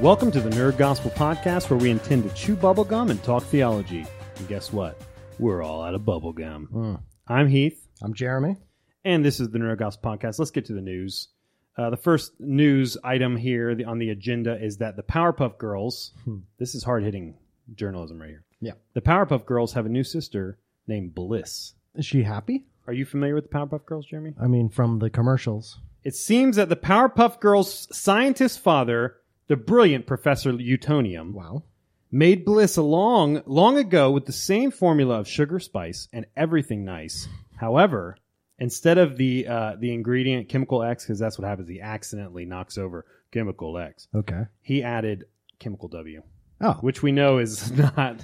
Welcome to the Nerd Gospel Podcast, where we intend to chew bubblegum and talk theology. And guess what? We're all out of bubblegum. I'm Heath, I'm Jeremy. and this is the Nerd Gospel Podcast. Let's get to the news. Uh, the first news item here on the agenda is that the Powerpuff Girls, this is hard hitting journalism right here. Yeah. The Powerpuff Girls have a new sister named Bliss. Is she happy? Are you familiar with the Powerpuff Girls, Jeremy? I mean, from the commercials. It seems that the Powerpuff Girls' scientist father, the brilliant Professor Utonium, Wow. made Bliss along long ago with the same formula of sugar, spice, and everything nice. However, instead of the uh, the ingredient chemical X, because that's what happens, he accidentally knocks over chemical X. Okay. He added chemical W, Oh, which we know is not.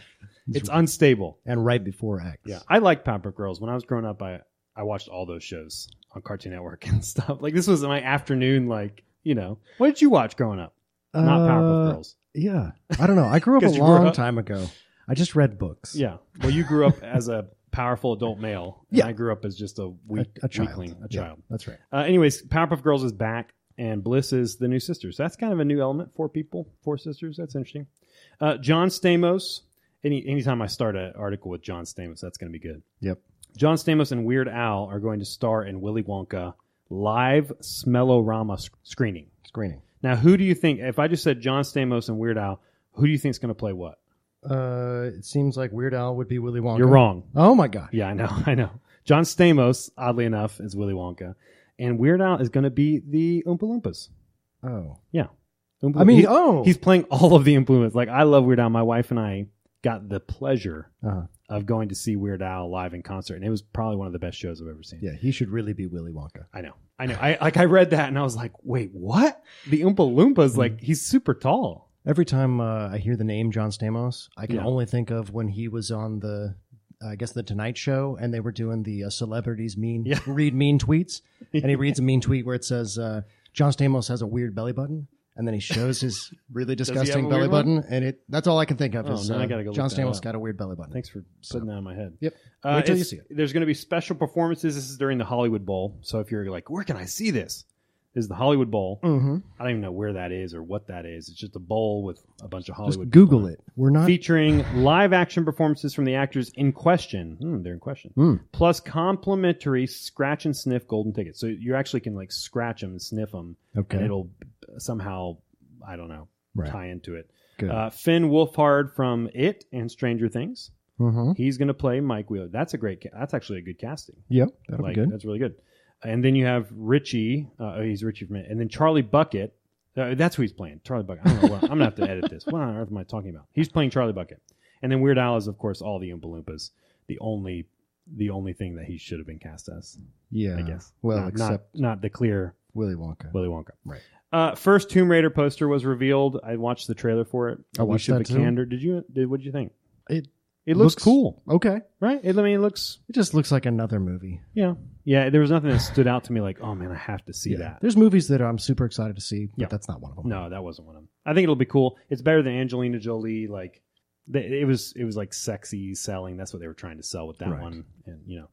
It's unstable. and right before X. Yeah, I like Powerpuff Girls. When I was growing up, I I watched all those shows on Cartoon Network and stuff. Like this was my afternoon. Like you know, what did you watch growing up? Not Powerpuff Uh, Girls. Yeah. I don't know. I grew up a 'Cause you grew long up- time ago. I just read books. Yeah. Well, you grew up as a powerful adult male. And Yeah. I grew up as just a weak, A, a child. weakling, a Yeah, child. that's right. Uh, anyways, Powerpuff Girls is back, and Bliss is the new sister. So that's kind of a new element. Four people, four sisters. That's interesting. Uh, John Stamos. Any anytime I start an article with John Stamos, that's going to be good. Yep. John Stamos and Weird Al are going to star in Willy Wonka live Smellorama sc- screening. Screening. Now, who do you think? If I just said John Stamos and Weird Al, who do you think is going to play what? Uh, it seems like Weird Al would be Willy Wonka. You're wrong. Oh my god. Yeah, I know, I know. John Stamos, oddly enough, is Willy Wonka, and Weird Al is going to be the Oompa Loompas. Oh. Yeah, Oompa- I mean, he- oh. he's playing all of the Oompa Loompas. Like I love Weird Al. My wife and I got the pleasure Uh-huh. of going to see Weird Al live in concert, and it was probably one of the best shows I've ever seen. Yeah, he should really be Willy Wonka. I know, I know. I like I read that and I was like, wait, what? The Oompa Loompas, like he's super tall. Every time uh, I hear the name John Stamos, I can Yeah. only think of when he was on the, I guess the Tonight Show, and they were doing the uh, celebrities mean Yeah. read mean tweets, and he reads a mean tweet where it says uh, John Stamos has a weird belly button, and then he shows his really disgusting belly button, and it that's all I can think of. Oh, is, now I uh, gotta go John look that Stamos up. got a weird belly button. Thanks for putting that in my head. Yep. Uh, Wait till you it's- see it. There's going to be special performances. This is during the Hollywood Bowl. So if you're like, where can I see this? Is the Hollywood Bowl. Mm-hmm. I don't even know where that is or what that is. It's just a bowl with a bunch of Hollywood. Just Google it. We're not. Featuring live action performances from the actors in question. Hmm, they're in question. Hmm. Plus complimentary scratch and sniff golden tickets. So you actually can like scratch them and sniff them, Okay. and it'll somehow, I don't know, Right. tie into it. Good. Uh, Finn Wolfhard from It and Stranger Things. mm-hmm. He's going to play Mike Wheeler. That's a great. Ca- that's actually a good casting. Yep. That'll like be good. that's really good. And then you have Richie. Uh, oh, he's Richie from it. And then Charlie Bucket. Uh, that's who he's playing. Charlie Bucket. I don't know. What, I'm gonna have to edit this. What on earth am I talking about? He's playing Charlie Bucket. And then Weird Al is, of course, all the Oompa Loompas. The only, the only thing that he should have been cast as, Yeah. I guess. Well, not, except not, not the clear Willy Wonka. Willy Wonka. Right. Uh, first Tomb Raider poster was revealed. I watched the trailer for it. I watched Alicia that too. Did you? Did what did you think? It It looks, looks- cool, okay. right? It, I mean, it looks It just looks like another movie. Yeah. Yeah, there was nothing that stood out to me like, oh man, I have to see that. There's movies that I'm super excited to see, but Yeah. that's not one of them. No, that wasn't one of them. I think it'll be cool. It's better than Angelina Jolie. Like, it was, it was like sexy selling. That's what they were trying to sell with that Right. one. And you know,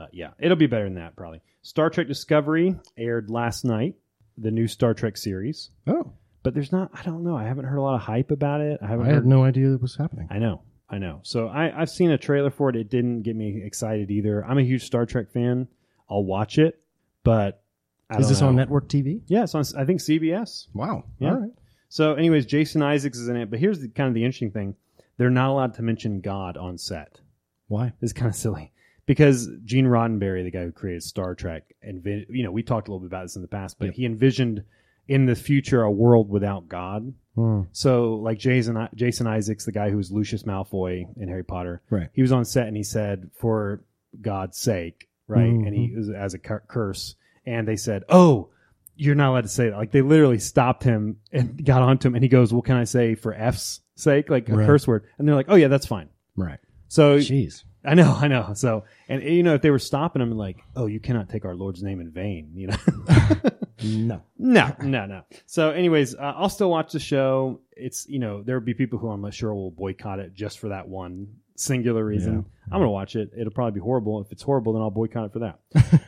uh, yeah, it'll be better than that probably. Star Trek Discovery aired last night, the new Star Trek series. Oh, But there's not. I don't know. I haven't heard a lot of hype about it. I haven't I heard. had no idea it was happening. I know. I know. So I, I've seen a trailer for it. It didn't get me excited either. I'm a huge Star Trek fan. I'll watch it, but I Is don't this know. on network TV? Yeah, it's on. I think CBS. Wow. Yeah. All right. So, anyways, Jason Isaacs is in it. But here's the, kind of the interesting thing: they're not allowed to mention God on set. Why? It's kind of silly because Gene Roddenberry, the guy who created Star Trek, and you know we talked a little bit about this in the past, but Yep. he envisioned in the future a world without God. Hmm. So, like Jason Jason Isaacs, the guy who was Lucius Malfoy in Harry Potter, Right. he was on set and he said, "For God's sake," right? Mhm. And he was as a cur- curse, and they said, "Oh." You're not allowed to say that. Like they literally stopped him and got onto him, and he goes, "What can I say for F's sake?" Like a Right. curse word, and they're like, "Oh yeah, that's fine." Right. So Jeez. I know, I know. So, and you know, if they were stopping him, like, oh, you cannot take our Lord's name in vain, you know? No. no, no, no. So, anyways, uh, I'll still watch the show. It's you know, there will be people who I'm sure will boycott it just for that one singular reason. I'm gonna watch it. It'll probably be horrible. If it's horrible, then I'll boycott it for that.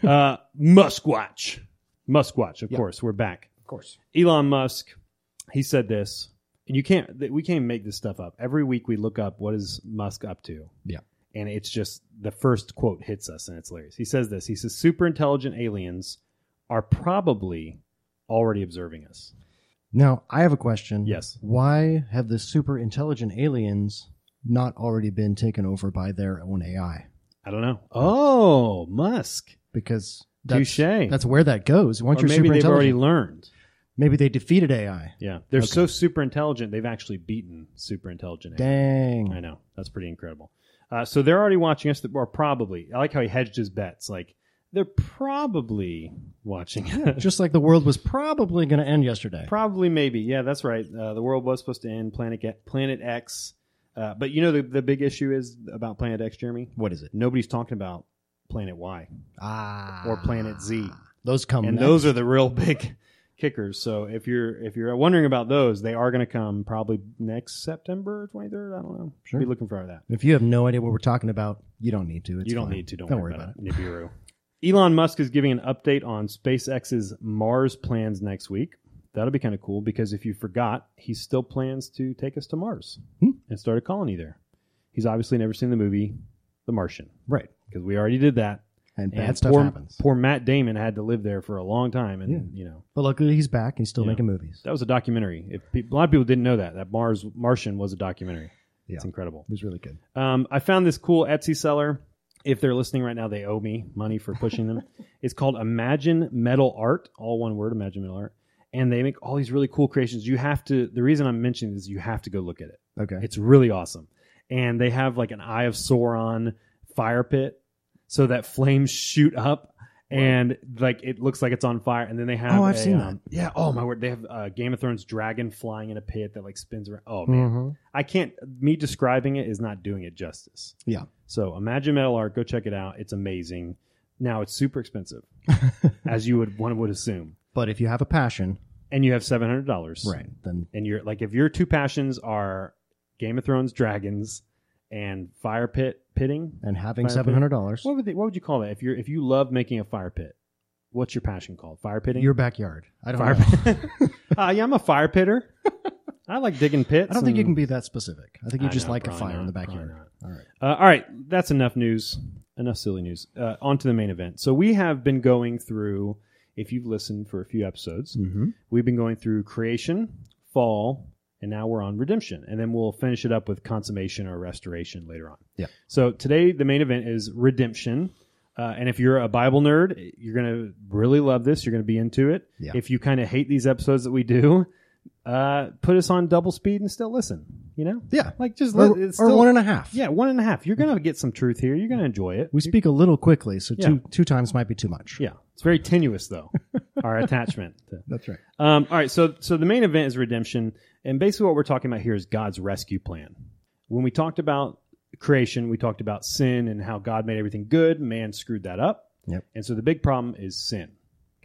uh, Musquatch, watch. Of Yeah. course, we're back. Of course. Elon Musk, he said this. and you can't we can't make this stuff up. Every week we look up what is Musk up to. Yeah. And it's just the first quote hits us and it's hilarious. He says this. He says super intelligent aliens are probably already observing us. Now, I have a question. Yes. Why have the super intelligent aliens not already been taken over by their own AI? I don't know. Oh, Musk. Because that's, Touche. that's where that goes. Once Or you're maybe super they've already intelligent, learned. maybe they defeated AI. Yeah. They're Okay. so super intelligent, they've actually beaten super intelligent. aliens. Dang. I know. That's pretty incredible. Uh, so they're already watching us, or probably. I like how he hedged his bets. Like, they're probably watching us. Just like the world was probably going to end yesterday. Probably, maybe. Yeah, that's right. Uh, the world was supposed to end. Planet Planet X. Uh, but you know the the big issue is about Planet X, Jeremy. what is it? Nobody's talking about Planet Y Ah. or Planet Z, Those come and next. those are the real big kickers. So if you're if you're wondering about those, they are going to come probably next September twenty third. I don't know. Sure. Be looking for that. If you have no idea what we're talking about, you don't need to. It's you don't fine. need to. Don't, Don't worry, worry about, it. Nibiru. Elon Musk is giving an update on SpaceX's Mars plans next week. That'll be kind of cool because if you forgot, he still plans to take us to Mars Hmm. and start a colony there. He's obviously never seen the movie The Martian Right. because we already did that. And bad And stuff poor, happens. Poor Matt Damon had to live there for a long time, and Yeah. you know But luckily he's back and he's still making movies. that was a documentary. If pe- a lot of people didn't know that that Mars Martian was a documentary. Yeah. It's incredible. It was really good. Um, I found this cool Etsy seller. If they're listening right now, they owe me money for pushing them. it's called Imagine Metal Art, all one word, Imagine Metal Art. And they make all these really cool creations. You have to, the reason I'm mentioning this is you have to go look at it. Okay. It's really awesome. And they have like an Eye of Sauron fire pit so that flames shoot up and like it looks like it's on fire. And then they have, Oh, I've a, seen um, Yeah. Oh, my word. They have uh, Game of Thrones dragon flying in a pit that like spins around. Oh, that. man. Mhm. I can't. Me describing it is not doing it justice. Yeah. So Imagine Metal Art. Go check it out. It's amazing. Now it's super expensive, as you would one would assume, But if you have a passion, and you have seven hundred dollars. right, then And you're like, if your two passions are Game of Thrones dragons and fire pit pitting, and having seven hundred dollars, what would they, what would you call that? If you're if you love making a fire pit, what's your passion called? Fire pitting. your backyard. I don't fire know. uh, yeah, I'm a fire pitter. I like digging pits. I don't think you can be that specific. I think you I just know, like a fire in the not, backyard. All right. Uh, all right, that's enough news. Enough silly news. Uh, on to the main event. So we have been going through. If you've listened for a few episodes, Mm-hmm. we've been going through creation, fall, and now we're on redemption, and then we'll finish it up with consummation or restoration later on. Yeah. So today the main event is redemption. Uh, and if you're a Bible nerd, you're going to really love this. You're going to be into it. Yeah. If you kind of hate these episodes that we do, uh, put us on double speed and still listen. You know, Yeah. like just Or, let, it's or still- one and a half. yeah, one and a half. You're gonna get some truth here. You're gonna enjoy it. We speak a little quickly, so Yeah. two two times might be too much. Yeah, it's very tenuous though. our attachment. To, That's right. um, all right, so so the main event is redemption, and basically what we're talking about here is God's rescue plan. When we talked about creation, we talked about sin and how God made everything good. Man screwed that up. Yep. And so the big problem is sin.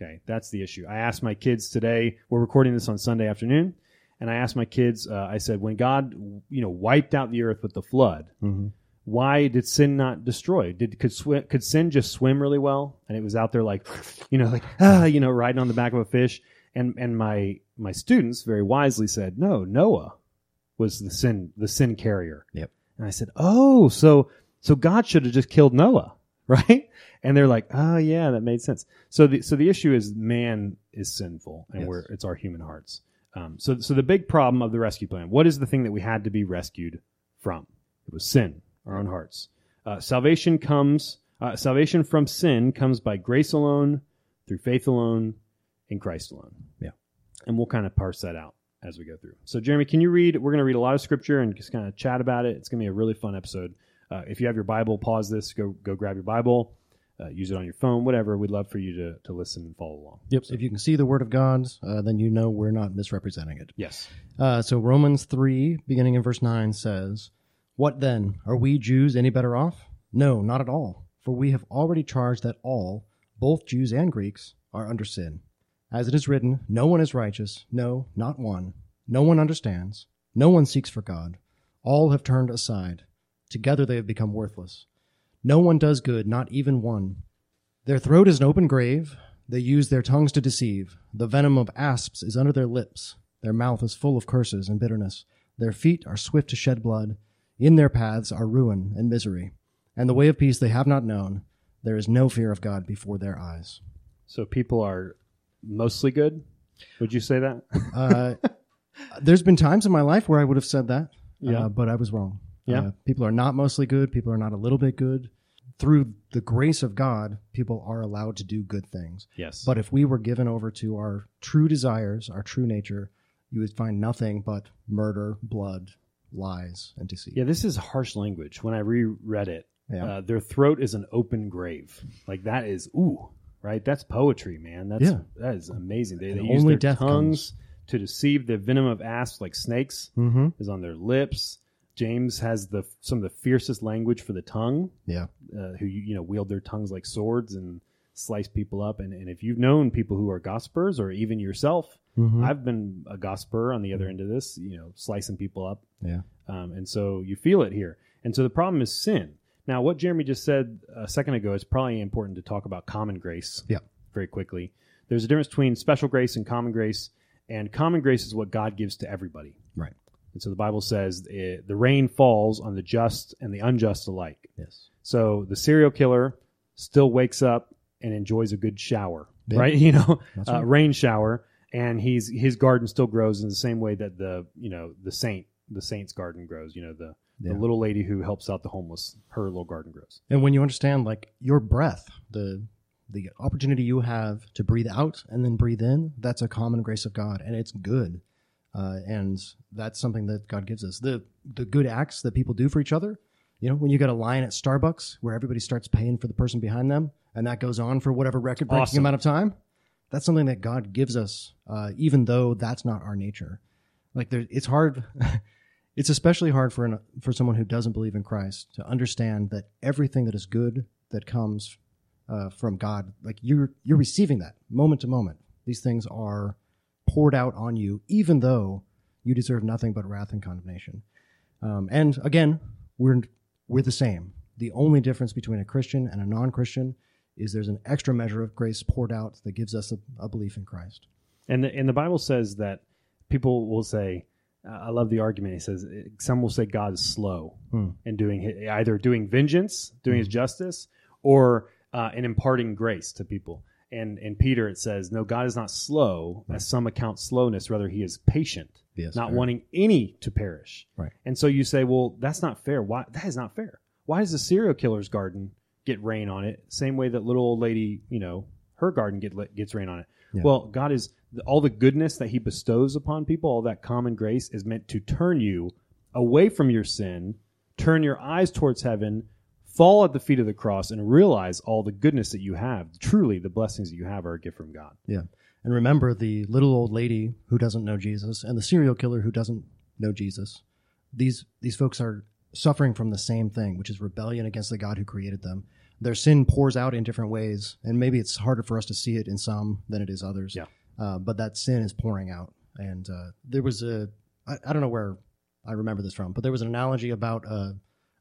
Okay, that's the issue. I asked my kids today. We're recording this on Sunday afternoon, and I asked my kids. Uh, I said, when God, you know, wiped out the earth with the flood, Mm-hmm. why did sin not destroy? Did could swim, could sin just swim really well, and it was out there like, you know, like ah, you know, riding on the back of a fish? And and my my students very wisely said, no, Noah was the sin the sin carrier. Yep. And I said, oh, so so God should have just killed Noah, right? And they're like, oh yeah, that made sense. So the so the issue is man is sinful, and Yes. we're it's our human hearts. Um, so so the big problem of the rescue plan. What is the thing that we had to be rescued from? It was sin, our own hearts. Uh, salvation comes. Uh, salvation from sin comes by grace alone, through faith alone, in Christ alone. Yeah. And we'll kind of parse that out as we go through. So, Jeremy, can you read? We're going to read a lot of scripture and just kind of chat about it. It's going to be a really fun episode. Uh, if you have your Bible, pause this. Go go grab your Bible. Uh, use it on your phone, whatever. We'd love for you to, to listen and follow along. Yep. If you can see the Word of God, uh, then you know we're not misrepresenting it. Yes. Uh, so Romans 3, beginning in verse 9, says, What then? Are we Jews any better off? No, not at all. For we have already charged that all, both Jews and Greeks, are under sin. As it is written, No one is righteous, no, not one. No one understands. No one seeks for God. All have turned aside. Together they have become worthless. No one does good, not even one. Their throat is an open grave. They use their tongues to deceive. The venom of asps is under their lips. Their mouth is full of curses and bitterness. Their feet are swift to shed blood. In their paths are ruin and misery. And the way of peace they have not known. There is no fear of God before their eyes. So people are mostly good. Would you say that? Uh, there's been times in my life where I would have said that, Yeah. uh, but I was wrong. Yeah. Uh, people are not mostly good. People are not a little bit good. Through the grace of God, people are allowed to do good things. yes. But if we were given over to our true desires, our true nature, you would find nothing but murder, blood, lies, and deceit. yeah, this is harsh language. When I reread it, Yeah. uh, their throat is an open grave. Like that is ooh, right? That's poetry, man. That's Yeah. that is amazing. They, they use their tongues to deceive. The venom of asps, like snakes, Mm-hmm. is on their lips. James has the some of the fiercest language for the tongue. Yeah. uh, who you know wield their tongues like swords and slice people up. And, and if you've known people who are gossipers, or even yourself, Mhm. I've been a gossiper on the other end of this, you know, slicing people up. Yeah. Um, and so you feel it here. And so the problem is sin. Now, what Jeremy just said a second ago is probably important to talk about common grace. Yeah. Very quickly, there's a difference between special grace and common grace. And common grace is what God gives to everybody. Right. And so the Bible says eh, the rain falls on the just and the unjust alike. Yes. So the serial killer still wakes up and enjoys a good shower, Yeah. right? You know, uh, right. rain shower, and he's his garden still grows in the same way that the you know the saint the saint's garden grows. You know, the Yeah. the little lady who helps out the homeless, her little garden grows. And when you understand like your breath, the the opportunity you have to breathe out and then breathe in, that's a common grace of God, and it's good. Uh, and that's something that God gives us. The the good acts that people do for each other. You know, when you got a line at Starbucks where everybody starts paying for the person behind them, and that goes on for whatever record breaking Awesome. amount of time, that's something that God gives us, uh, even though that's not our nature. Like there, it's hard. it's especially hard for an, for someone who doesn't believe in Christ to understand that everything that is good that comes uh, from God, like you're you're receiving that moment to moment. These things are poured out on you, even though you deserve nothing but wrath and condemnation. Um, and again, we're we're the same. The only difference between a Christian and a non-Christian is there's an extra measure of grace poured out that gives us a, a belief in Christ. And the, and the Bible says that people will say, uh, I love the argument. He says some will say God is slow Hmm. in doing either doing vengeance, doing His justice, or uh, in imparting grace to people. And in Peter it says, no, God is not slow, as some account slowness. Rather, He is patient, Yes, not fair. wanting any to perish. Right. And so you say, well, that's not fair. Why? That is not fair. Why does the serial killer's garden get rain on it? Same way that little old lady, you know, her garden get gets rain on it. Yeah. Well, God is all the goodness that He bestows upon people, all that common grace is meant to turn you away from your sin, turn your eyes towards heaven, fall at the feet of the cross, and realize all the goodness that you have. Truly, the blessings that you have are a gift from God. Yeah. And remember the little old lady who doesn't know Jesus and the serial killer who doesn't know Jesus. These these folks are suffering from the same thing, which is rebellion against the God who created them. Their sin pours out in different ways, and maybe it's harder for us to see it in some than it is others. Yeah. Uh, but that sin is pouring out. And uh, there was a I, I don't know where I remember this from, but there was an analogy about a,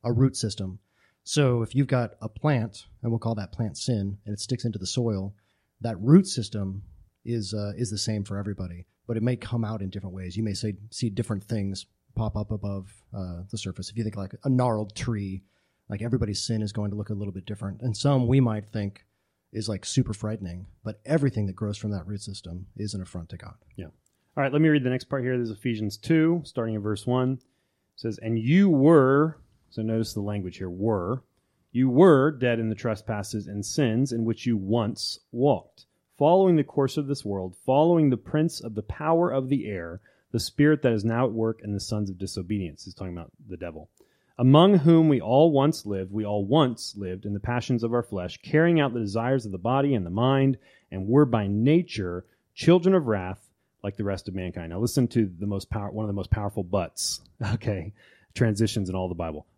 a root system. So if you've got a plant, and we'll call that plant sin, and it sticks into the soil, that root system is uh, is the same for everybody, but it may come out in different ways. You may say see different things pop up above uh, the surface. If you think like a gnarled tree, like everybody's sin is going to look a little bit different, and some we might think is like super frightening, but everything that grows from that root system is an affront to God. Yeah. All right, let me read the next part here. This is Ephesians 2, starting in verse 1. It says, And you were, so notice the language here, were, you were dead in the trespasses and sins in which you once walked, following the course of this world, following the prince of the power of the air, the spirit that is now at work in the sons of disobedience. He's talking about the devil. Among whom we all once lived, we all once lived in the passions of our flesh, carrying out the desires of the body and the mind, and were by nature children of wrath like the rest of mankind. Now listen to the most power one of the most powerful buts. Okay. Transitions in all the Bible.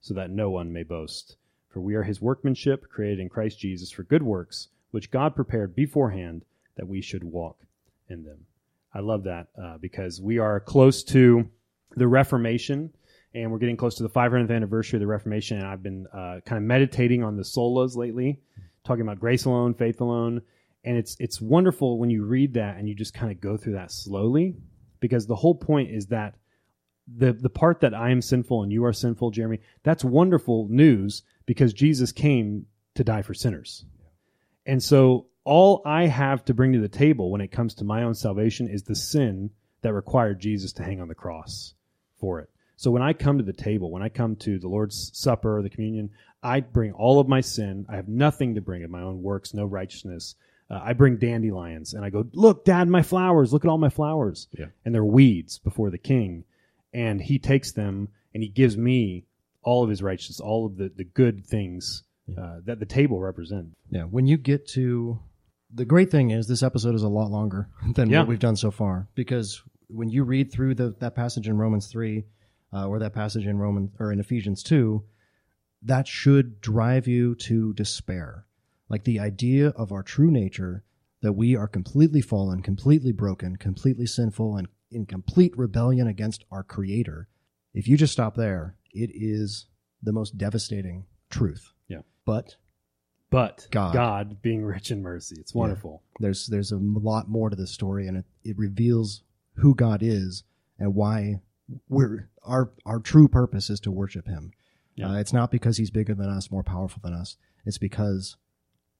so that no one may boast. For we are his workmanship, created in Christ Jesus for good works, which God prepared beforehand that we should walk in them. I love that uh, because we are close to the Reformation and we're getting close to the 500th anniversary of the Reformation. And I've been uh, kind of meditating on the solas lately, talking about grace alone, faith alone, and it's it's wonderful when you read that and you just kind of go through that slowly, because the whole point is that the the part that I am sinful and you are sinful, Jeremy, that's wonderful news because Jesus came to die for sinners, and so all I have to bring to the table when it comes to my own salvation is the sin that required Jesus to hang on the cross for it. So when I come to the table, when I come to the Lord's Supper, or the communion, I bring all of my sin. I have nothing to bring of my own works, no righteousness. Uh, I bring dandelions and I go, look, dad, my flowers. Look at all my flowers. Yeah. And they're weeds before the king. And he takes them and he gives me all of his righteousness, all of the, the good things uh, that the table represents. Yeah, when you get to the great thing is this episode is a lot longer than Yeah. what we've done so far because when you read through the, that passage in Romans three uh, or that passage in Roman or in Ephesians two, that should drive you to despair. Like the idea of our true nature that we are completely fallen, completely broken, completely sinful, and in complete rebellion against our Creator. If you just stop there, it is the most devastating truth. Yeah. But But God. God being rich in mercy. It's wonderful. there's there's a lot more to this story and it, it reveals who God is and why we're our our true purpose is to worship him. Yeah. Uh, it's not because he's bigger than us, more powerful than us. It's because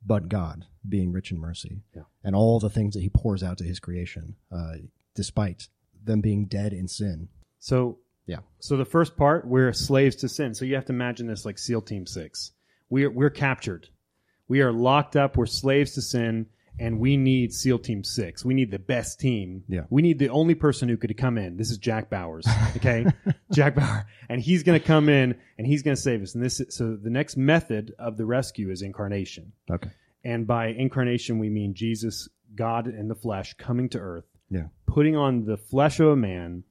but God being rich in mercy Yeah. and all the things that he pours out to his creation uh, despite them being dead in sin. So Yeah. So the first part, we're slaves to sin. So you have to imagine this like SEAL Team Six. We're we're captured. We are locked up. We're slaves to sin, and we need SEAL Team Six. We need the best team. Yeah. We need the only person who could come in. This is Jack Bowers. Okay, Jack Bauer, and he's going to come in and he's going to save us. And this is, so the next method of the rescue is incarnation. Okay. And by incarnation, we mean Jesus, God in the flesh, coming to earth, Yeah. putting on the flesh of a man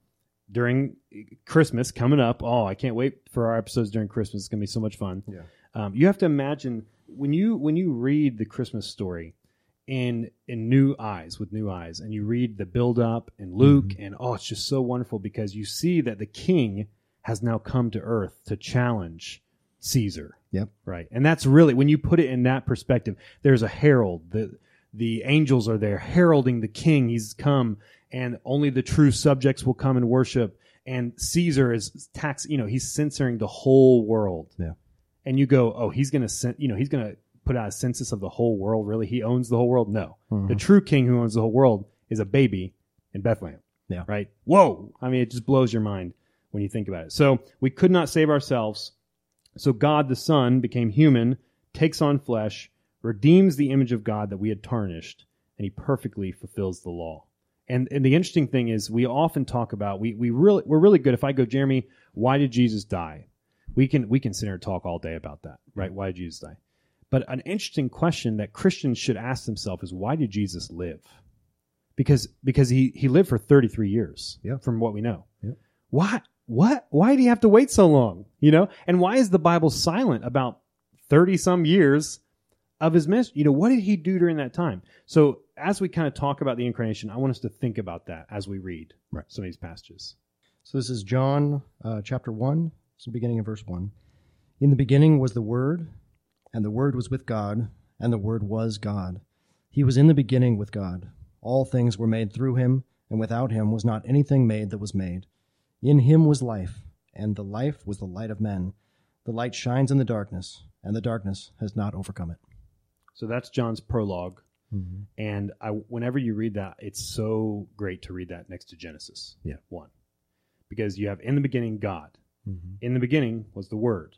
during Christmas coming up. Oh, I can't wait for our episodes during Christmas. It's going to be so much fun. Yeah. Um, you have to imagine when you when you read the Christmas story in in new eyes with new eyes, and you read the build up in Luke, and oh, it's just so wonderful because you see that the King has now come to earth to challenge Caesar. Yep. Right. And that's really when you put it in that perspective, there's a herald. The the angels are there heralding the king. He's come and only the true subjects will come and worship. And Caesar is tax, you know, he's censoring the whole world. Yeah. And you go, oh, he's going to, you know, he's going to put out a census of the whole world. Really? He owns the whole world? No. Mhm. The true king who owns the whole world is a baby in Bethlehem. Yeah. Right? Whoa. I mean, it just blows your mind when you think about it. So we could not save ourselves. So God the Son became human, takes on flesh, redeems the image of God that we had tarnished, and he perfectly fulfills the law. And and the interesting thing is we often talk about we we really we're really good if I go, Jeremy, why did Jesus die? We can we can sit here and talk all day about that, right? Why did Jesus die? But an interesting question that Christians should ask themselves is why did Jesus live? Because because he he lived for 33 years Yeah. from what we know. Yeah. Why what why did he have to wait so long? You know? And why is the Bible silent about 30 some years of his ministry? You know, what did he do during that time? So as we kind of talk about the incarnation, I want us to think about that as we read Right. some of these passages. So this is John uh, chapter 1, it's the beginning of verse 1. In the beginning was the Word, and the Word was with God, and the Word was God. He was in the beginning with God. All things were made through him, and without him was not anything made that was made. In him was life, and the life was the light of men. The light shines in the darkness, and the darkness has not overcome it. So that's John's prolog And I, whenever you read that, it's so great to read that next to Genesis. Yeah. One. Because you have in the beginning God. Mhm. In the beginning was the Word.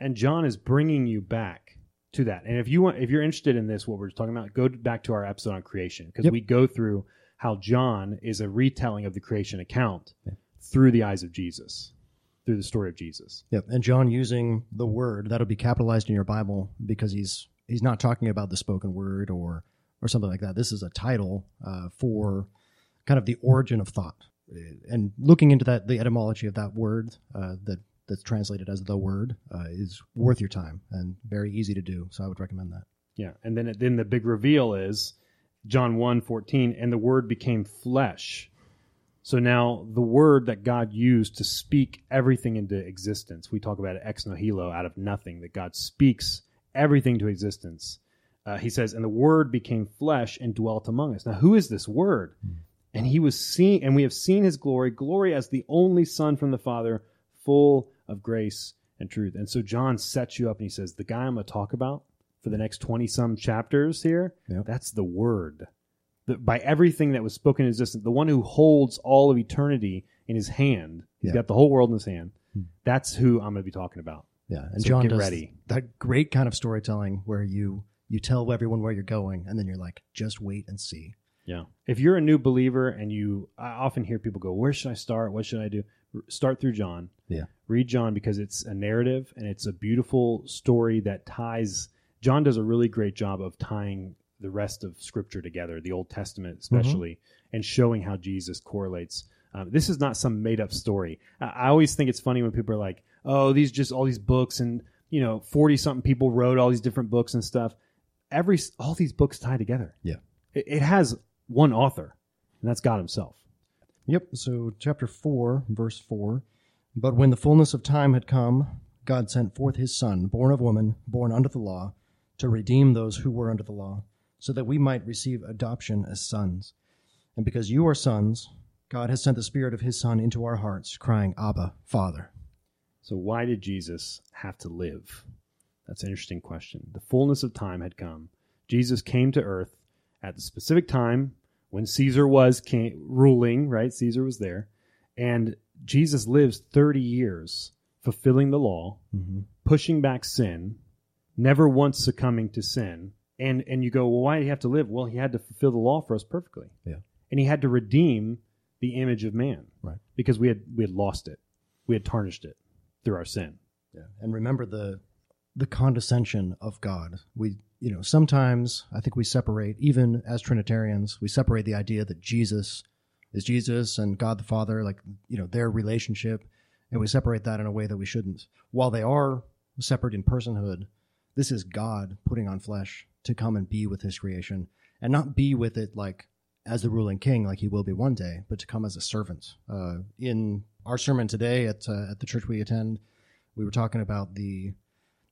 And John is bringing you back to that. And if you want, if you're interested in this, what we're talking about, go back to our episode on creation because Yep. we go through how John is a retelling of the creation account Yeah. through the eyes of Jesus, through the story of Jesus. Yep, and John using the word that'll be capitalized in your Bible because he's he's not talking about the spoken word or or something like that. This is a title uh, for kind of the origin of thought. and looking into that, the etymology of that word uh, that that's translated as the word uh, is worth your time and very easy to do. So I would recommend that. Yeah, and then then the big reveal is John 1, 14, and the word became flesh. So now the word that God used to speak everything into existence, we talk about ex nihilo, out of nothing, that God speaks everything to existence. Uh, he says, and the word became flesh and dwelt among us. Now, who is this word? And he was seen, and we have seen his glory, glory as the only Son from the Father, full of grace and truth. And so John sets you up and he says, the guy I'm going to talk about for the next 20 some chapters here, Yep. that's the word. The, by everything that was spoken in existence, the one who holds all of eternity in his hand, he's Yeah. got the whole world in his hand. Hmm. That's who I'm going to be talking about. Yeah, and So John does ready. that great kind of storytelling where you you tell everyone where you're going, and then you're like, just wait and see. Yeah. If you're a new believer and you, I often hear people go, "Where should I start? What should I do?" R- Start through John. Yeah. Read John because it's a narrative and it's a beautiful story that ties. John does a really great job of tying the rest of Scripture together, the Old Testament mm-hmm. especially, and showing how Jesus correlates. Um, this is not some made up story. I, I always think it's funny when people are like, "Oh, these just all these books and you know, forty something people wrote all these different books and stuff." Every all these books tie together. Yeah. It, it has one author, and that's God Himself. Yep. So, chapter 4, verse 4. But when the fullness of time had come, God sent forth his Son, born of woman, born under the law, to redeem those who were under the law, so that we might receive adoption as sons. And because you are sons, God has sent the Spirit of his Son into our hearts, crying, Abba, Father. So why did Jesus have to live? That's an interesting question. The fullness of time had come. Jesus came to earth at the specific time when Caesar was king, ruling, right? Caesar was there. And Jesus lives 30 years fulfilling the law, Mm-hmm. pushing back sin, never once succumbing to sin. And and you go, well, why did he have to live? Well, he had to fulfill the law for us perfectly. Yeah. And he had to redeem the image of man. Right. Because we had we had lost it. We had tarnished it through our sin. Yeah. And remember the the condescension of God. We you know, sometimes I think we separate, even as Trinitarians, we separate the idea that Jesus is Jesus and God the Father, like you know, their relationship, and we separate that in a way that we shouldn't. While they are separate in personhood, this is God putting on flesh to come and be with his creation. And not be with it like as the ruling king, like he will be one day, but to come as a servant. Uh, in our sermon today at uh, at the church we attend, we were talking about the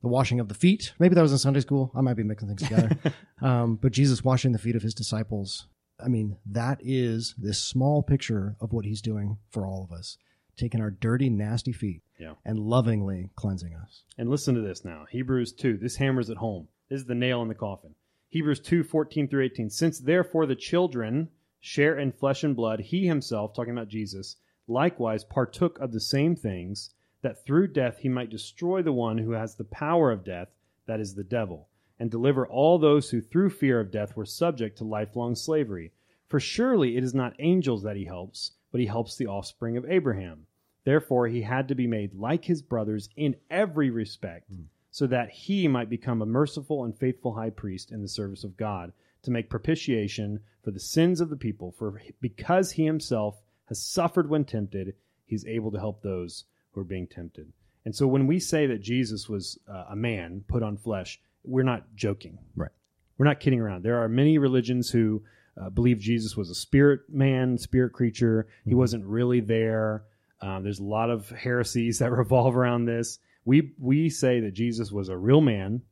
the washing of the feet. Maybe that was in Sunday school. I might be mixing things together. um, but Jesus washing the feet of his disciples. I mean, that is this small picture of what he's doing for all of us, taking our dirty, nasty feet Yeah. and lovingly cleansing us. And listen to this now. Hebrews 2. This hammers at home. This is the nail in the coffin. Hebrews 2, 14 through 18. Since therefore the children share in flesh and blood, he himself, talking about Jesus, likewise partook of the same things, that through death he might destroy the one who has the power of death, that is the devil, and deliver all those who through fear of death were subject to lifelong slavery. For surely it is not angels that he helps, but he helps the offspring of Abraham. Therefore he had to be made like his brothers in every respect, hmm. So that he might become a merciful and faithful high priest in the service of God, to make propitiation for the sins of the people. For because he himself has suffered when tempted, he's able to help those who are being tempted. And so when we say that Jesus was uh, a man put on flesh, we're not joking. Right. We're not kidding around. There are many religions who uh, believe Jesus was a spirit man, spirit creature. He wasn't really there. Um, there's a lot of heresies that revolve around this. We we say that Jesus was a real man,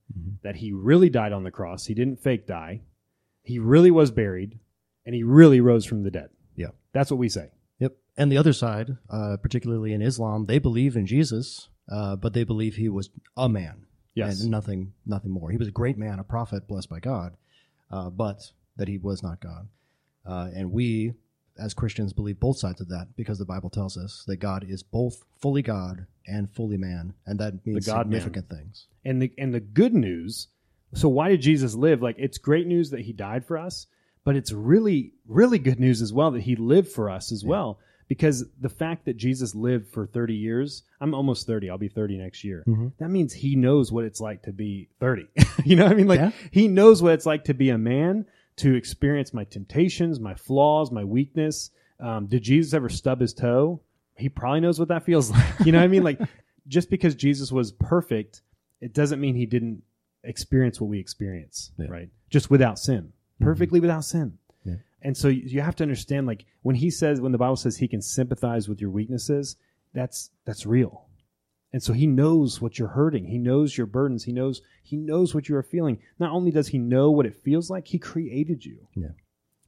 that he really died on the cross. He didn't fake die. He really was buried, and he really rose from the dead. Yeah. That's what we say. Yep. And the other side, uh, particularly in Islam, they believe in Jesus, uh, but they believe he was a man. Yes. And nothing, nothing more. He was a great man, a prophet blessed by God, uh, but that he was not God. Uh, and we, as Christians, believe both sides of that because the Bible tells us that God is both fully God and fully man, and that means God-man. significant things. And the and the good news. So why did Jesus live? Like it's great news that he died for us, but it's really really good news as well that he lived for us as well. Because the fact that Jesus lived for 30 years, I'm almost 30. I'll be 30 next year. Mhm. That means he knows what it's like to be 30. you know what I mean? Like Yeah. he knows what it's like to be a man, to experience my temptations, my flaws, my weakness, Um, did Jesus ever stub his toe? He probably knows what that feels like. You know what I mean? Like, just because Jesus was perfect, it doesn't mean he didn't experience what we experience, Yeah. right? Just without sin, mm-hmm. perfectly without sin. Yeah. And so you have to understand, like, when he says, when the Bible says he can sympathize with your weaknesses, that's that's real. And so he knows what you're hurting. He knows your burdens. He knows he knows what you are feeling. Not only does he know what it feels like, he created you. Yeah.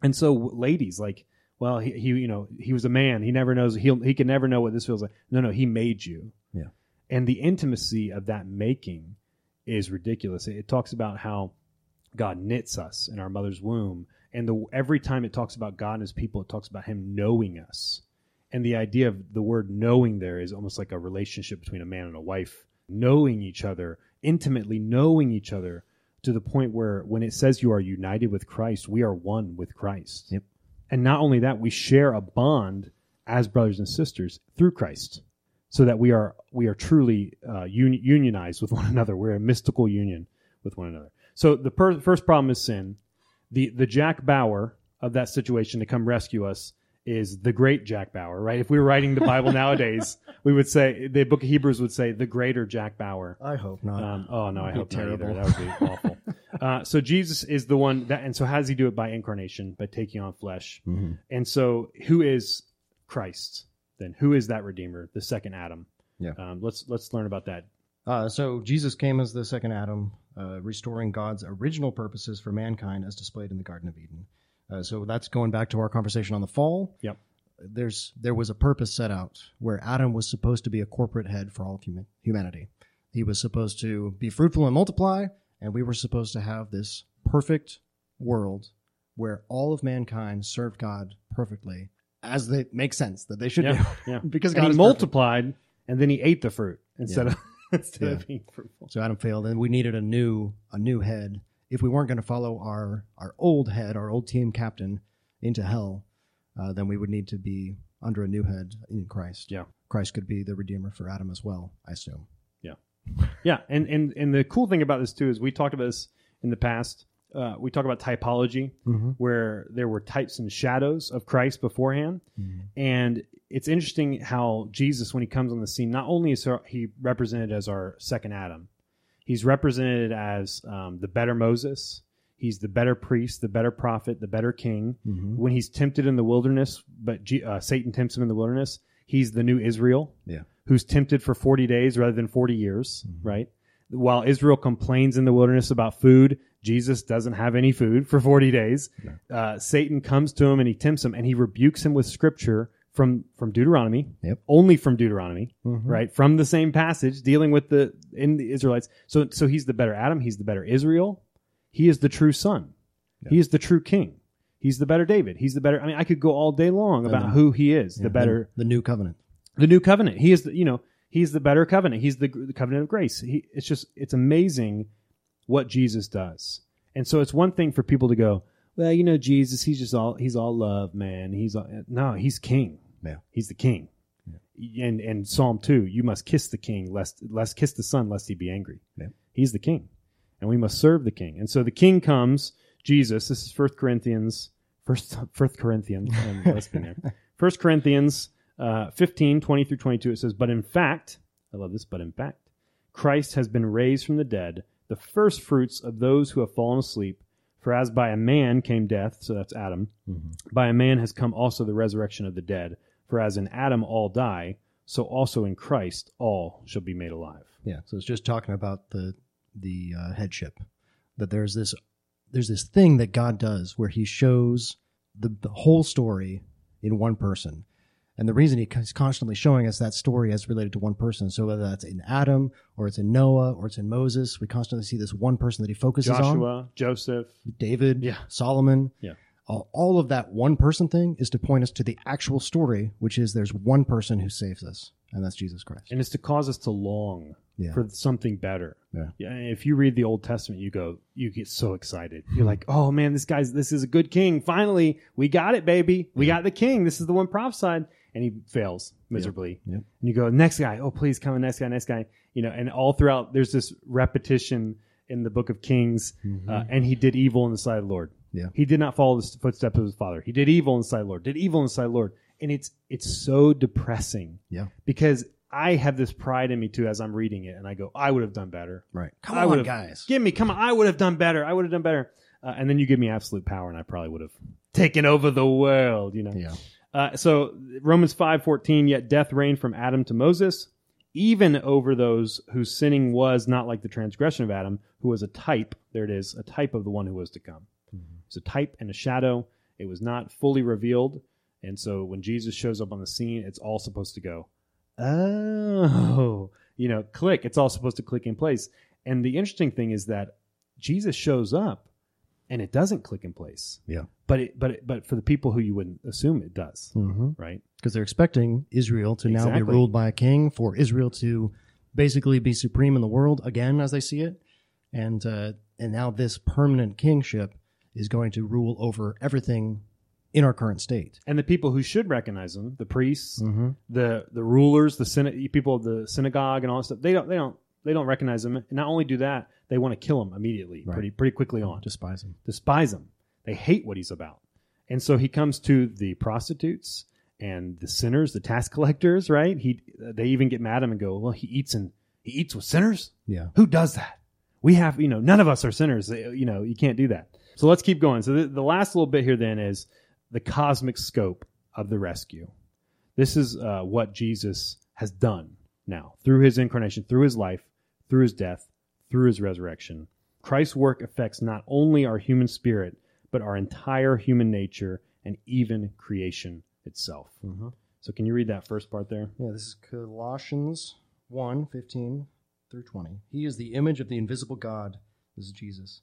And so ladies, like, well, he, he you know, he was a man. He never knows he'll he can never know what this feels like. No, no, he made you. Yeah. And the intimacy of that making is ridiculous. It, it talks about how God knits us in our mother's womb. And the every time it talks about God and his people, it talks about him knowing us. And the idea of the word knowing there is almost like a relationship between a man and a wife, knowing each other, intimately knowing each other to the point where when it says you are united with Christ, we are one with Christ. Yep. And not only that, we share a bond as brothers and sisters through Christ, so that we are we are truly uh, uni- unionized with one another. We're a mystical union with one another. So the per- first problem is sin. The the Jack Bauer of that situation to come rescue us is the great Jack Bauer, right? If we were writing the Bible nowadays, we would say the Book of Hebrews would say the greater Jack Bauer. I hope not. Um, oh no, I hope not either. terrible. That would be awful. Uh, so Jesus is the one that, and so how does he do it by incarnation, by taking on flesh? Mhm. And so who is Christ then? Who is that Redeemer, the second Adam? Yeah. Um, let's let's learn about that. Uh, so Jesus came as the second Adam, uh, restoring God's original purposes for mankind as displayed in the Garden of Eden. Uh, so that's going back to our conversation on the fall. Yep. There's there was a purpose set out where Adam was supposed to be a corporate head for all of human, humanity. He was supposed to be fruitful and multiply, and we were supposed to have this perfect world where all of mankind served God perfectly, as they make sense that they should Yeah, do, yeah. because And God he is perfect. multiplied, and then he ate the fruit instead of instead Yeah. of being fruitful. So Adam failed, and we needed a new a new head. If we weren't going to follow our our old head, our old team captain, into hell, uh, then we would need to be under a new head in Christ. Yeah. Christ could be the redeemer for Adam as well, I assume. Yeah, yeah, and and and the cool thing about this too is we talked about this in the past. Uh, we talk about typology, Mm-hmm. where there were types and shadows of Christ beforehand, and it's interesting how Jesus, when he comes on the scene, not only is he represented as our second Adam, he's represented as um, the better Moses. He's the better priest, the better prophet, the better king. Mhm. When he's tempted in the wilderness, but G- uh, Satan tempts him in the wilderness, he's the new Israel Yeah. who's tempted for 40 days rather than 40 years, right? While Israel complains in the wilderness about food, Jesus doesn't have any food for 40 days. Uh, Satan comes to him and he tempts him and he rebukes him with scripture from, from Deuteronomy, Yep. only from Deuteronomy, Mhm. right? From the same passage dealing with the, in the Israelites. So, so he's the better Adam. He's the better Israel. He is the true son. He is the true king. He's the better David. He's the better. I mean, I could go all day long about who he is, Yeah, the better, the, new covenant. the new covenant. He is the you know he's the better covenant. He's the, the covenant of grace. He, it's just it's amazing what Jesus does. And so it's one thing for people to go, well, you know, Jesus, he's just all he's all love, man. He's all, no, he's king. Yeah. he's the king. And and Psalm two, you must kiss the king, lest lest kiss the son, lest he be angry. Yeah. He's the king, and we must serve the king. And so the king comes, Jesus. This is First Corinthians, First First Corinthians. let's be there. First Corinthians uh, 15, 20 through 22, it says, But in fact, I love this, but in fact, Christ has been raised from the dead, the first fruits of those who have fallen asleep. For as by a man came death, so that's Adam, by a man has come also the resurrection of the dead. For as in Adam all die, so also in Christ all shall be made alive. Yeah. So it's just talking about the the uh, headship. That there's this there's this thing that God does where He shows the, the whole story in one person. And the reason he's constantly showing us that story as related to one person, so whether that's in Adam or it's in Noah or it's in Moses, we constantly see this one person that he focuses on. Joshua, Joseph, David, Yeah. Solomon. Yeah. All, all of that one person thing is to point us to the actual story, which is there's one person who saves us, and that's Jesus Christ. and it's to cause us to long Yeah. for something better. Yeah. and If you read the Old Testament, you go, you get so excited. You're like, oh man, this guy's, this is a good king. Finally, we got it, baby. We got the king. This is the one prophesied. And he fails miserably. Yep. And you go, next guy. Oh, please come, next guy, next guy. You know, and all throughout, there's this repetition in the book of Kings. Mm-hmm. Uh, and he did evil in the sight of the Lord. Yeah. He did not follow the footsteps of his father. He did evil in the sight Lord. Did evil in the sight Lord. And it's it's so depressing. Yeah. Because I have this pride in me too as I'm reading it, and I go, I would have done better. Right. Come I on, guys. Give me, come on, I would have done better. I would have done better. Uh, and then you give me absolute power, and I probably would have taken over the world. You know. Yeah. Uh, so Romans five fourteen. Yet death reigned from Adam to Moses, even over those whose sinning was not like the transgression of Adam, who was a type. There it is, a type of the one who was to come. It's a type and a shadow. It was not fully revealed, and so when Jesus shows up on the scene, it's all supposed to go, oh, you know, click. It's all supposed to click in place. And the interesting thing is that Jesus shows up, and it doesn't click in place. Yeah. But it, but it, but for the people who you wouldn't assume it does, Mm-hmm. right? Because they're expecting Israel to now be ruled by a king, for Israel to basically be supreme in the world again, as they see it, and uh, and now this permanent kingship is going to rule over everything in our current state. And the people who should recognize them, the priests, Mm-hmm. the the rulers, the syna- people of the synagogue, and all that stuff, they don't they don't they don't recognize them. And not only do that, they want to kill him immediately, Right. pretty pretty quickly on. Despise him. despise him. They hate what he's about. And so he comes to the prostitutes and the sinners, the tax collectors, right? He they even get mad at him and go, "Well, he eats and he eats with sinners? Yeah. Who does that? We have, you know, none of us are sinners. You know, you can't do that." So let's keep going. So the, the last little bit here then is the cosmic scope of the rescue. This is uh, what Jesus has done now through his incarnation, through his life, through his death, through his resurrection. Christ's work affects not only our human spirit, but our entire human nature and even creation itself. Mm-hmm. So, can you read that first part there? Yeah, this is Colossians 1 15 through 20. He is the image of the invisible God. This is Jesus,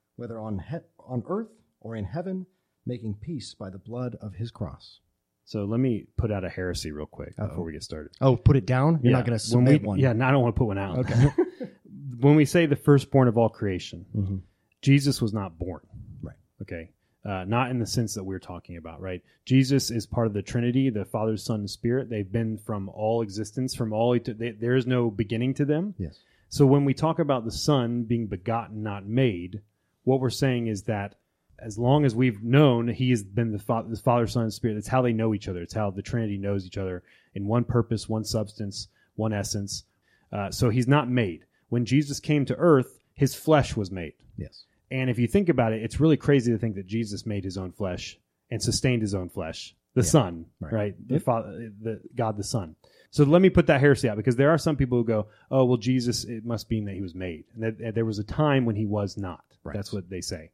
whether on, he- on earth or in heaven, making peace by the blood of his cross. So, let me put out a heresy real quick Uh-oh. before we get started. Oh, put it down? You're Yeah, not going to submit we, one. Yeah, no, I don't want to put one out. Okay. when we say the firstborn of all creation, hmm Jesus was not born. Right. Okay. Uh, not in the sense that we're talking about, right? Jesus is part of the Trinity, the Father, Son, and Spirit. They've been from all existence, from all. et- They, there is no beginning to them. Yes. So when we talk about the Son being begotten, not made, what we're saying is that as long as we've known, He has been the, fa- the Father, Son, and Spirit. That's how they know each other. It's how the Trinity knows each other in one purpose, one substance, one essence. Uh, so He's not made. When Jesus came to earth, His flesh was made. Yes. And if you think about it, it's really crazy to think that Jesus made his own flesh and sustained his own flesh, the Yeah. Son, Right. right? The Yep. Father, the God, the Son. So let me put that heresy out because there are some people who go, "Oh, well, Jesus, it must mean that he was made, and that, that there was a time when he was not." Right. That's what they say.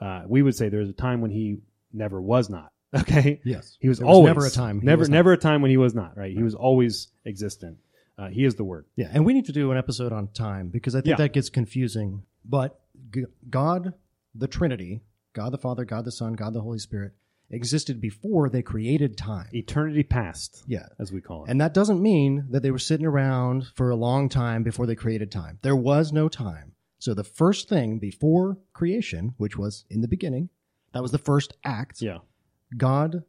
Uh, we would say there was a time when he never was not. Okay, Yes. he was There was always never a time never, not. never a time when he was not. Right, he was always existent. Uh, he is the Word. Yeah, and we need to do an episode on time because I think Yeah. that gets confusing. But G- God, the Trinity, God the Father, God the Son, God the Holy Spirit, existed before they created time. Eternity past, Yeah. as we call it. And that doesn't mean that they were sitting around for a long time before they created time. There was no time. So the first thing before creation, which was in the beginning, that was the first act. yeah, God,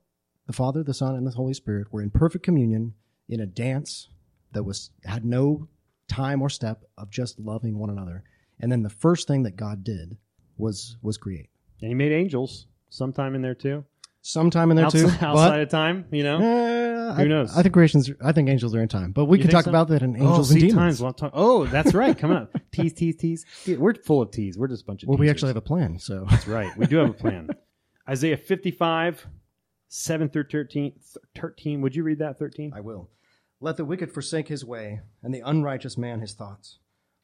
the Father, the Son, and the Holy Spirit were in perfect communion in a dance that was had no time or step of just loving one another. And then the first thing that God did was was create. and he made angels sometime in there too. Sometime in there outside, too. outside of time, you know. but, Who I, knows? I think creations. I think angels are in time, but we You can think talk so? about that in oh, angels see, and demons. times. Well, talk, oh, that's right. Coming up, tease, tease, tease. Yeah, We're full of tease. We're just a bunch of. Well, we teasers. actually have a plan. So That's right. We do have a plan. Isaiah fifty-five, seven through 13, 13. Would you read that? Thirteen. I will. Let the wicked forsake his way, and the unrighteous man his thoughts.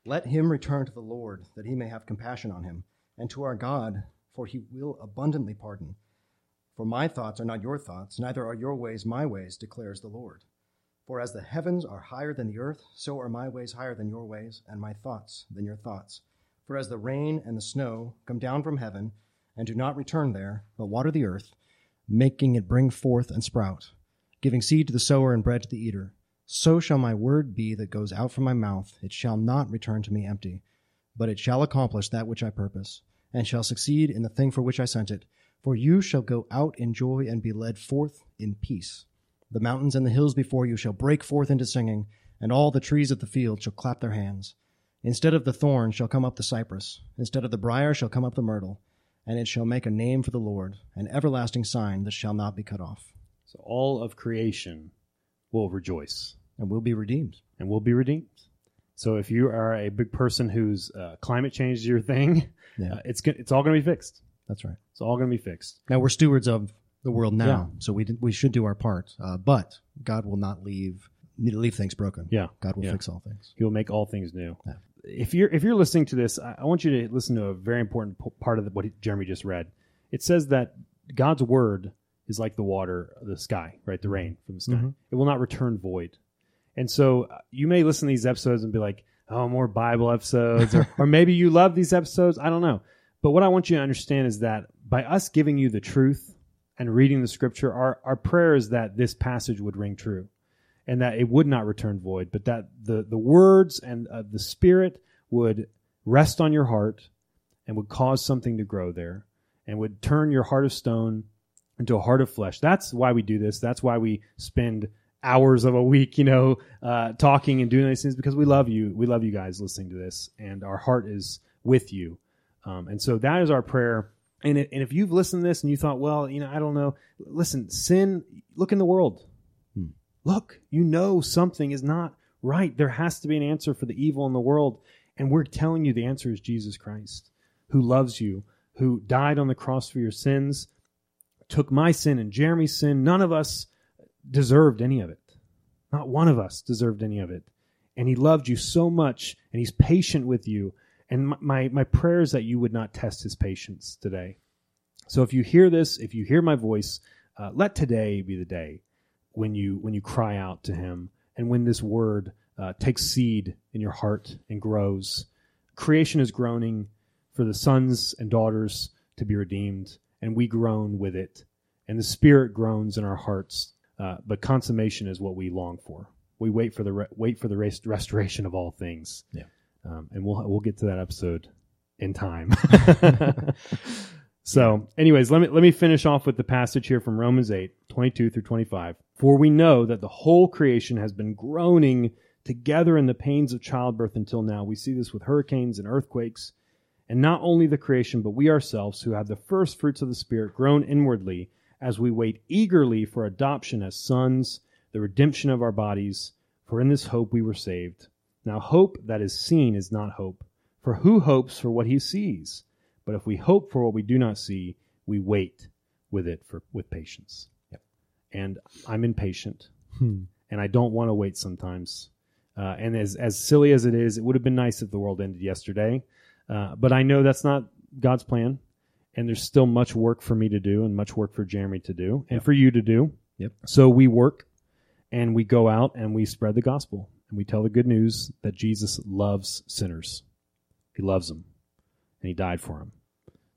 Let him return to the Lord, that he may have compassion on him, and to our God, for he will abundantly pardon. For my thoughts are not your thoughts, neither are your ways my ways, declares the Lord. For as the heavens are higher than the earth, so are my ways higher than your ways, and my thoughts than your thoughts. For as the rain and the snow come down from heaven, and do not return there, but water the earth, making it bring forth and sprout, giving seed to the sower and bread to the eater. So shall my word be that goes out from my mouth. It shall not return to me empty, but it shall accomplish that which I purpose, and shall succeed in the thing for which I sent it. For you shall go out in joy and be led forth in peace. The mountains and the hills before you shall break forth into singing, and all the trees of the field shall clap their hands. Instead of the thorn shall come up the cypress, instead of the brier shall come up the myrtle, and it shall make a name for the Lord, an everlasting sign that shall not be cut off, So all of creation will rejoice and will be redeemed. and will be redeemed. So if you are a big person whose uh, climate change is your thing, Yeah. uh, it's it's all going to be fixed. That's right. It's all going to be fixed. Now we're stewards of the world now, Yeah. so we did, we should do our part. Uh, but God will not leave leave things broken. Yeah. God will Yeah. fix all things. He will make all things new. Yeah. If you're if you're listening to this, I, I want you to listen to a very important p- part of the, what Jeremy just read. It says that God's word is like the water, the sky, right? The rain from the sky. Mhm. It will not return void. And so uh, you may listen to these episodes and be like, "Oh, more Bible episodes," or, or maybe you love these episodes. I don't know. But what I want you to understand is that by us giving you the truth and reading the scripture, our, our prayer is that this passage would ring true and that it would not return void, but that the, the words and uh, the spirit would rest on your heart and would cause something to grow there and would turn your heart of stone into a heart of flesh. That's why we do this. That's why we spend hours of a week, you know, uh, talking and doing these things because we love you. We love you guys listening to this, and our heart is with you. Um, and so that is our prayer. And, it, and if you've listened to this and you thought, well, you know, I don't know, listen, sin, look in the world. Hmm. Look, you know something is not right. There has to be an answer for the evil in the world. And we're telling you the answer is Jesus Christ, who loves you, who died on the cross for your sins, took my sin and Jeremy's sin. None of us deserved any of it. Not one of us deserved any of it. And he loved you so much, and he's patient with you. And my, my, prayer is that you would not test his patience today. So if you hear this, if you hear my voice, uh, let today be the day when you when you cry out to him and when this word uh, takes seed in your heart and grows. Creation is groaning for the sons and daughters to be redeemed, and we groan with it. And the Spirit groans in our hearts, uh, but consummation is what we long for. We wait for the re- wait for the rest- restoration of all things. Yeah. Um, and we'll we'll get to that episode in time. so, anyways, let me let me finish off with the passage here from Romans 8, 22 through 25. For we know that the whole creation has been groaning together in the pains of childbirth until now. We see this with hurricanes and earthquakes. And not only the creation, but we ourselves, who have the first fruits of the Spirit, groan inwardly as we wait eagerly for adoption as sons, the redemption of our bodies. For in this hope we were saved. Now, hope that is seen is not hope. For who hopes for what he sees? But if we hope for what we do not see, we wait with it for with patience. Yep. And I'm impatient, Hmm. and I don't want to wait sometimes. Uh, and as as silly as it is, it would have been nice if the world ended yesterday. Uh, but I know that's not God's plan, and there's still much work for me to do, and much work for Jeremy to do, and Yep. for you to do. Yep. So we work, and we go out and we spread the gospel, and we tell the good news that Jesus loves sinners. He loves them, and He died for them.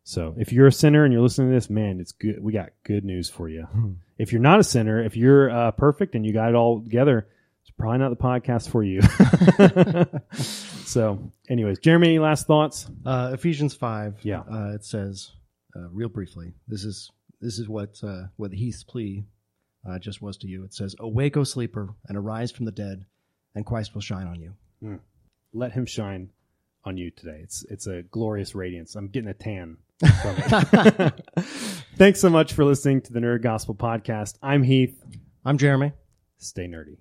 So if you're a sinner and you're listening to this, man, it's good. We got good news for you. Hmm. If you're not a sinner, if you're uh, perfect and you got it all together, it's probably not the podcast for you. so, anyways, Jeremy, any last thoughts? Uh, Ephesians five. Yeah. Uh, it says, uh, real briefly, this is this is what uh, what Heath's plea uh, just was to you. It says, "Awake, O sleeper, and arise from the dead, and Christ will shine on you." Hmm. Let him shine on you today. It's it's a glorious radiance. I'm getting a tan from it. Thanks so much for listening to the Nerd Gospel Podcast. I'm Heath. I'm Jeremy. Stay nerdy.